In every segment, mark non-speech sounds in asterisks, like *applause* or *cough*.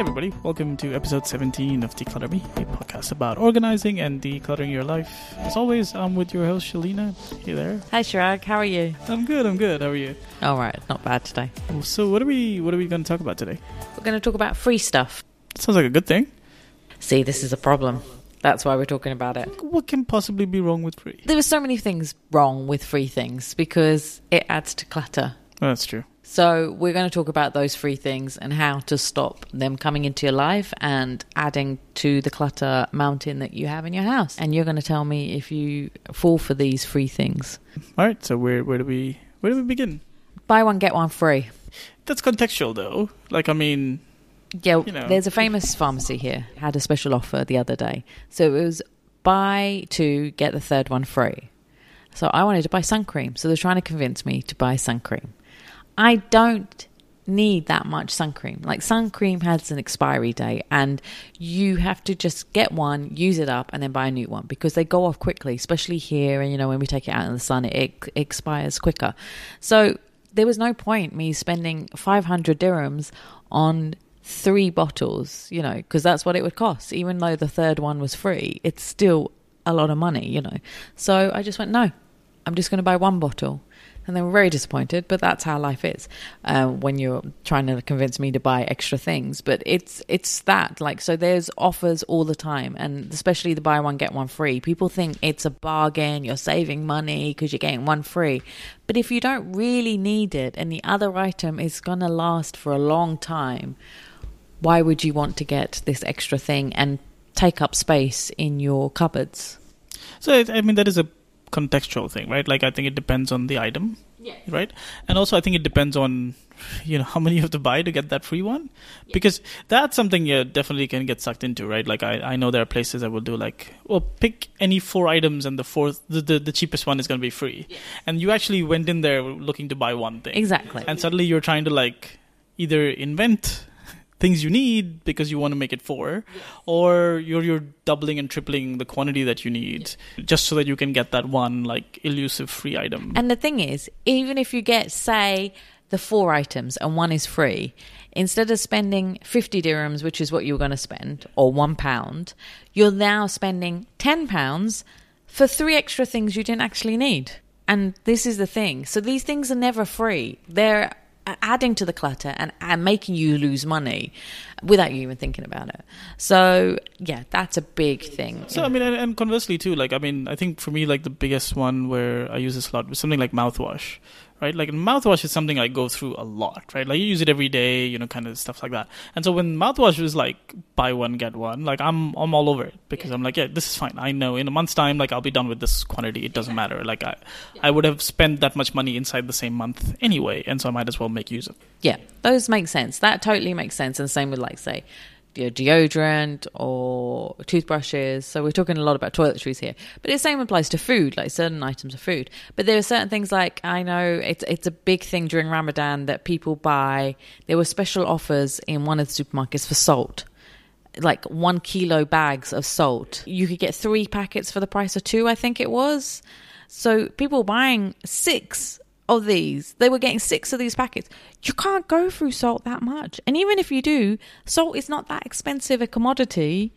everybody. Welcome to episode 17 of Decluttr Me, a podcast about organizing and decluttering your life. As always, I'm with your host, Shelina. Hey there. Hi, Shirag. How are you? I'm good, I'm good. How are you? All right, not bad today. So, what are we what are we going to talk about today? We're going to talk about free stuff. Sounds like a good thing. See, this is a problem. That's why we're talking about it. What can possibly be wrong with free? There are so many things wrong with free things because it adds to clutter. That's true. So, we're going to talk about those free things and how to stop them coming into your life and adding to the clutter mountain that you have in your house. And you're going to tell me if you fall for these free things. All right. So, where where do we where do we begin? Buy one, get one free. That's contextual, though. Like, I mean, Yeah, You know. there's a famous pharmacy here had a special offer the other day. So it was buy two get the third one free. So I wanted to buy sun cream. So they're trying to convince me to buy sun cream. I don't need that much sun cream. Like sun cream has an expiry date and you have to just get one, use it up and then buy a new one because they go off quickly, especially here and you know when we take it out in the sun it, it expires quicker. So there was no point me spending 500 dirhams on three bottles, you know, because that's what it would cost. Even though the third one was free, it's still a lot of money, you know. So I just went, no, I'm just going to buy one bottle. And they were very disappointed, but that's how life is uh, when you're trying to convince me to buy extra things. But it's it's that like so. There's offers all the time, and especially the buy one get one free. People think it's a bargain. You're saving money because you're getting one free. But if you don't really need it, and the other item is gonna last for a long time, why would you want to get this extra thing and take up space in your cupboards? so I mean that is a contextual thing, right? Like, I think it depends on the item. Yeah. right? And also, I think it depends on you know *laughs* how many you have to buy to get that free one, because that's something you definitely can get sucked into, right? Like I, I know there are places that will do like, well, pick any four items and the fourth, the the, the cheapest one is going to be free, and you actually went in there looking to buy one thing, Exactly. and suddenly you're trying to like either invent things you need because you want to make it four or you're you're doubling and tripling the quantity that you need just so that you can get that one like elusive free item And the thing is, even if you get, say, the four items and one is free, instead of spending 50 dirhams, which is what you were going to spend, or one pound, you're now spending 10 pounds for three extra things you didn't actually need. And this is the thing. So these things are never free. They're adding to the clutter and, and making you lose money without you even thinking about it. So, yeah, that's a big thing. So I mean, and, and conversely too, like I mean, I think for me, like the biggest one where I use this a lot was something like mouthwash, right? Like mouthwash is something I go through a lot, right? Like you use it every day, you know, kind of stuff like that. And so when mouthwash was like buy one get one, like I'm I'm all over it because I'm like, yeah, this is fine. I know in a month's time, like I'll be done with this quantity. It doesn't matter. Like I I would have spent that much money inside the same month anyway, and so I might as well make use of. it. Yeah, those make sense. That totally makes sense. And same with like say deodorant or toothbrushes. So we're talking a lot about toiletries here, but the same applies to food, like certain items of food. But there are certain things like I know it's it's a big thing during Ramadan that people buy. There were special offers in one of the supermarkets for salt. Like one kilo bags of salt. You could get three packets for the price of two, I think it was. So people buying six of these. They were getting six of these packets. You can't go through salt that much. And even if you do, salt is not that expensive a commodity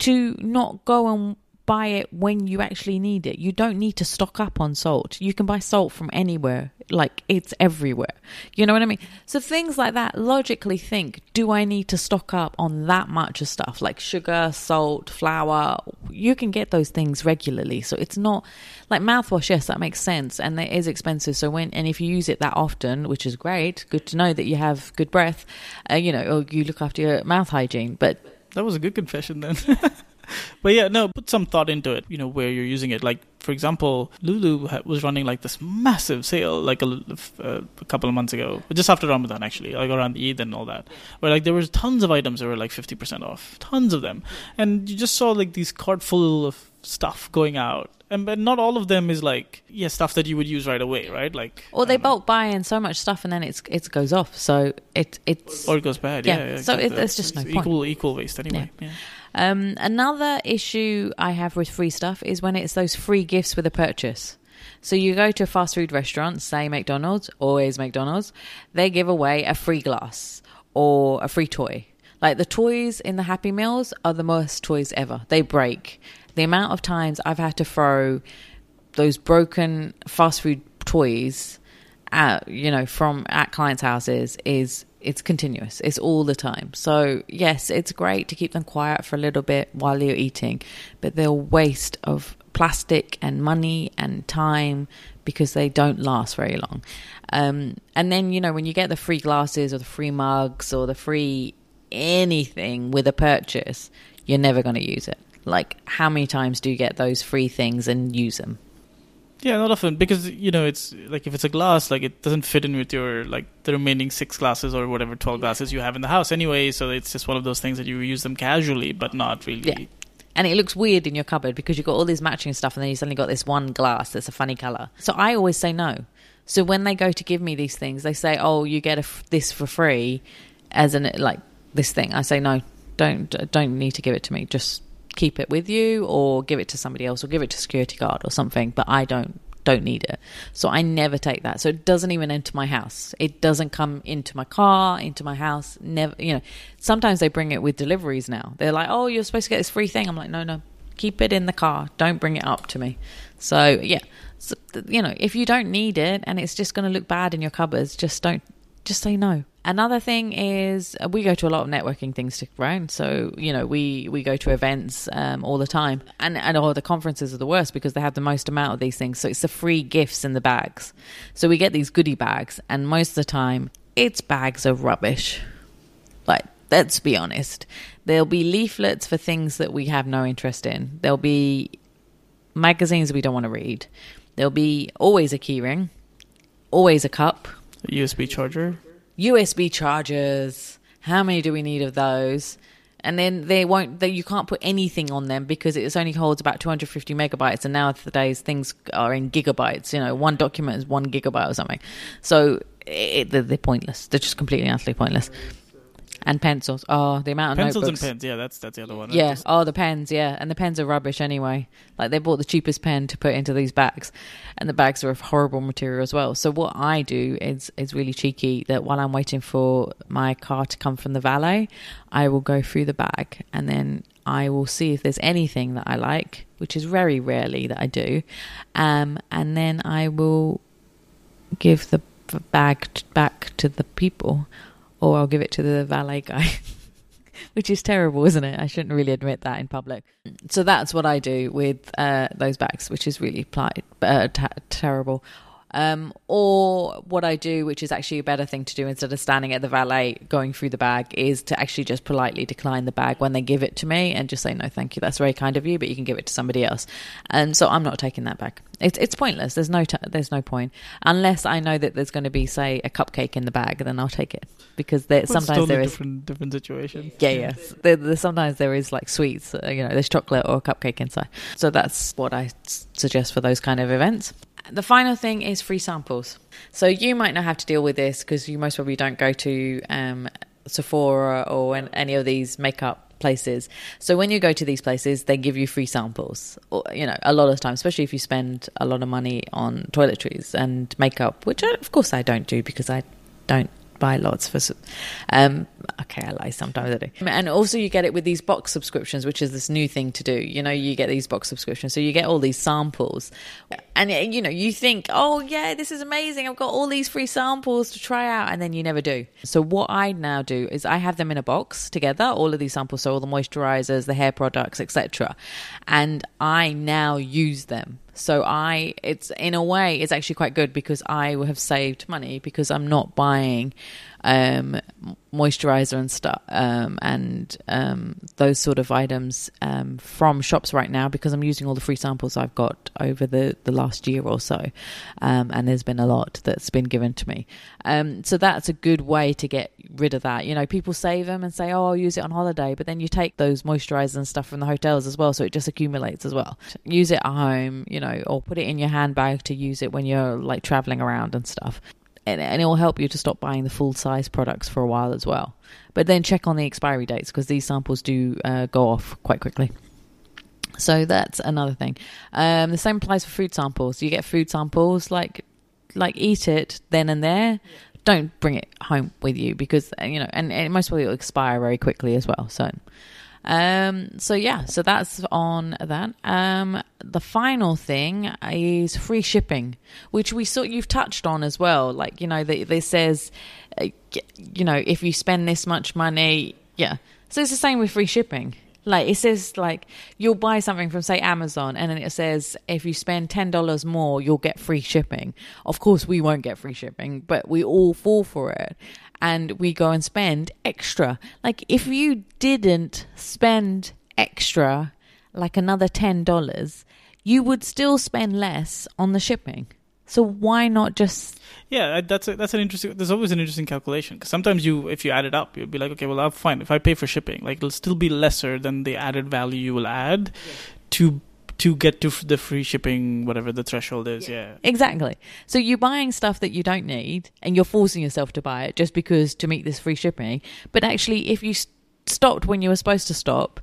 to not go and buy it when you actually need it. You don't need to stock up on salt. You can buy salt from anywhere. Like it's everywhere. You know what I mean? So things like that, logically think, do I need to stock up on that much of stuff like sugar, salt, flour? You can get those things regularly. So it's not like mouthwash, yes, that makes sense. And it is expensive. So when, and if you use it that often, which is great, good to know that you have good breath, uh, you know, or you look after your mouth hygiene. But That was a good confession then. *laughs* *laughs* but yeah, no, put some thought into it, you know, where you're using it. Like, for example, Lulu was running like this massive sale like a, uh, a couple of months ago, just after Ramadan actually, like around Eid and all that, where like there was tons of items that were like 50% off, tons of them. And you just saw like these cart full of stuff going out. And but not all of them is like, yeah, stuff that you would use right away, right? Like, or they know. bulk buy in so much stuff and then it's it goes off. So it it's Or it goes bad, Yeah, yeah. yeah so it- there's just no It's point. equal equal waste anyway. Yeah. Um, another issue I have with free stuff is when it's those free gifts with a purchase. So you go to a fast food restaurant, say McDonald's, always McDonald's, they give away a free glass or a free toy. Like the toys in the Happy Meals are the worst toys ever. They break. The amount of times I've had to throw those broken fast food toys at, you know, from at clients' houses is it's continuous. It's all the time. So yes, it's great to keep them quiet for a little bit while you're eating, but they're a waste of plastic and money and time because they don't last very long. Um, and then you know when you get the free glasses or the free mugs or the free anything with a purchase, you're never going to use it. Like how many times do you get those free things and use them? Yeah, not often because you know it's like if it's a glass, like it doesn't fit in with your like the remaining six glasses or whatever twelve glasses you have in the house anyway. So it's just one of those things that you use them casually, but not really. Yeah. And it looks weird in your cupboard because you've got all this matching stuff, and then you suddenly got this one glass that's a funny color. So I always say no. So when they go to give me these things, they say, "Oh, you get f- this for free," as an like this thing. I say no, don't don't need to give it to me. Just keep it with you or give it to somebody else or give it to security guard or something but i don't don't need it. So i never take that. So it doesn't even enter my house. It doesn't come into my car into my house never you know. Sometimes they bring it with deliveries now. They're like oh you're supposed to get this free thing. I'm like no no. Keep it in the car. Don't bring it up to me. So yeah. So, you know if you don't need it and it's just going to look bad in your cupboards just don't just say no Another thing is uh, we go to a lot of networking things, to right? So you know we we go to events um, all the time, and and all the conferences are the worst because they have the most amount of these things. So it's the free gifts in the bags. So we get these goodie bags, and most of the time it's bags of rubbish. Like let's be honest, there'll be leaflets for things that we have no interest in. There'll be magazines we don't want to read. There'll be always a keyring, always a cup, a USB charger USB chargers. How many do we need of those? And then they won't. They, you can't put anything on them because it only holds about 250 megabytes, and nowadays things are in gigabytes. You know, one document is one gigabyte or something. So it, they're, they're pointless. They're just completely utterly pointless and pencils. Oh, the amount of pencils notebooks. and pens. Yeah, that's that's the other one. Yeah. Oh, the pens. Yeah, and the pens are rubbish anyway. Like they bought the cheapest pen to put into these bags, and the bags are of horrible material as well. So what I do is is really cheeky. That while I'm waiting for my car to come from the valet, I will go through the bag and then I will see if there's anything that I like, which is very rarely that I do, um, and then I will give the bag back to the people or I'll give it to the valet guy. *laughs* Which is terrible, isn't it? I shouldn't really admit that in public. So that's what I do with uh, those bags, which is really plight, uh, t- terrible. Um, or what I do, which is actually a better thing to do instead of standing at the valet going through the bag, is to actually just politely decline the bag when they give it to me and just say, no, thank you. That's very kind of you, but you can give it to somebody else. And so I'm not taking that back. It's, it's pointless. There's no, t- there's no point. Unless I know that there's going to be, say, a cupcake in the bag, then I'll take it. Because there, well, sometimes there is. Different, different situation. Yeah, yeah. There, there, sometimes there is like sweets, uh, you know, there's chocolate or a cupcake inside. So that's what I suggest for those kind of events. The final thing is free samples. So you might not have to deal with this because you most probably don't go to um, Sephora or any of these makeup places. So when you go to these places, they give you free samples. Or, you know, a lot of times, especially if you spend a lot of money on toiletries and makeup, which I, of course I don't do because I don't buy lots for. Um, okay, I lie. Sometimes I do. And also, you get it with these box subscriptions, which is this new thing to do. You know, you get these box subscriptions, so you get all these samples, and you know, you think, oh yeah, this is amazing. I've got all these free samples to try out, and then you never do. So what I now do is I have them in a box together, all of these samples, so all the moisturizers, the hair products, etc., and I now use them so I, it's in a way, it's actually quite good because I have saved money because I'm not buying um, moisturizer and stuff um, and um, those sort of items um, from shops right now because I'm using all the free samples I've got over the, the last year or so. Um, and there's been a lot that's been given to me. Um, so that's a good way to get rid of that. You know, people save them and say, oh, I'll use it on holiday, but then you take those moisturizers and stuff from the hotels as well, so it just accumulates as well. Use it at home, you know, or put it in your handbag to use it when you're like traveling around and stuff and, and it will help you to stop buying the full size products for a while as well. But then check on the expiry dates because these samples do uh, go off quite quickly. So that's another thing. Um, the same applies for food samples. You get food samples, like like eat it then and there. don't bring it home with you because uh, you know, and, and most probably it'll expire very quickly as well. So. Um, so yeah, so that's on that. Um, the final thing is free shipping, which we saw you've touched on as well. Like you know, they says, uh, you know, if you spend this much money, yeah. So it's the same with free shipping. Like it says, like you'll buy something from say Amazon, and then it says if you spend ten dollars more, you'll get free shipping. Of course, we won't get free shipping, but we all fall for it, and we go and spend extra. Like if you didn't spend extra, like another ten dollars, you would still spend less on the shipping. So why not just? Yeah, uh, that's a, that's an interesting. There's always an interesting calculation because sometimes you, if you add it up, you'll be like, okay, well, I'll fine. If I pay for shipping, like it'll still be lesser than the added value you will add yeah. to to get to the free shipping, whatever the threshold is. Yeah. yeah. Exactly. So you're buying stuff that you don't need and you're forcing yourself to buy it just because to meet this free shipping. But actually, if you stopped when you were supposed to stop,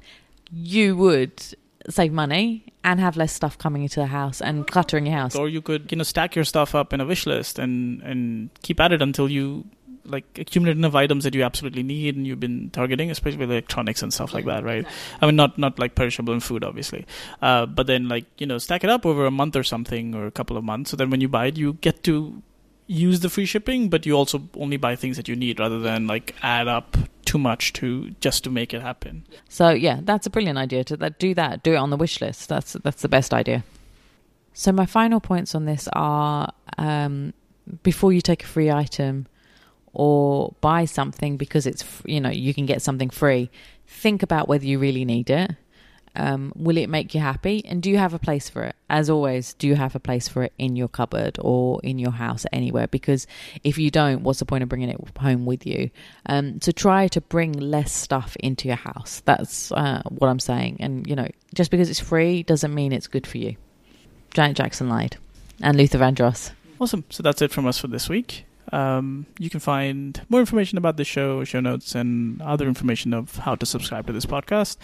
you would save money and have less stuff coming into the house and cluttering your house. Or you could, you know, stack your stuff up in a wish list and and keep at it until you like accumulate enough items that you absolutely need and you've been targeting, especially with electronics and stuff like that, right? I mean, not not like perishable and food, obviously, uh, but then like you know, stack it up over a month or something or a couple of months, so then when you buy it, you get to use the free shipping, but you also only buy things that you need rather than like add up too much to just to make it happen. So yeah, that's a brilliant idea to do that. Do it on the wish list. That's that's the best idea. So my final points on this are um, before you take a free item or buy something because it's you know you can get something free, think about whether you really need it um, will it make you happy? And do you have a place for it? As always, do you have a place for it in your cupboard or in your house anywhere? Because if you don't, what's the point of bringing it home with you? Um, to try to bring less stuff into your house. That's uh, what I'm saying. And, you know, just because it's free doesn't mean it's good for you. Janet Jackson lied. And Luther Vandross. Awesome. So that's it from us for this week. Um, you can find more information about the show, show notes, and other information of how to subscribe to this podcast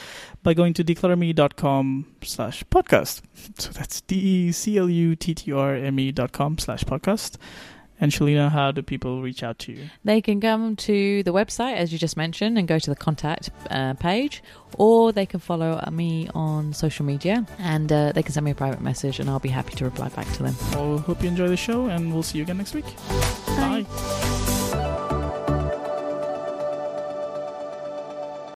by going to decluttrme.com slash podcast. So that's D-E-C-L-U-T-T-R-M-E dot com slash podcast. And Shelina, how do people reach out to you? They can come to the website, as you just mentioned, and go to the contact uh, page, or they can follow me on social media and uh, they can send me a private message, and I'll be happy to reply back to them. Well, hope you enjoy the show, and we'll see you again next week. Bye. Bye.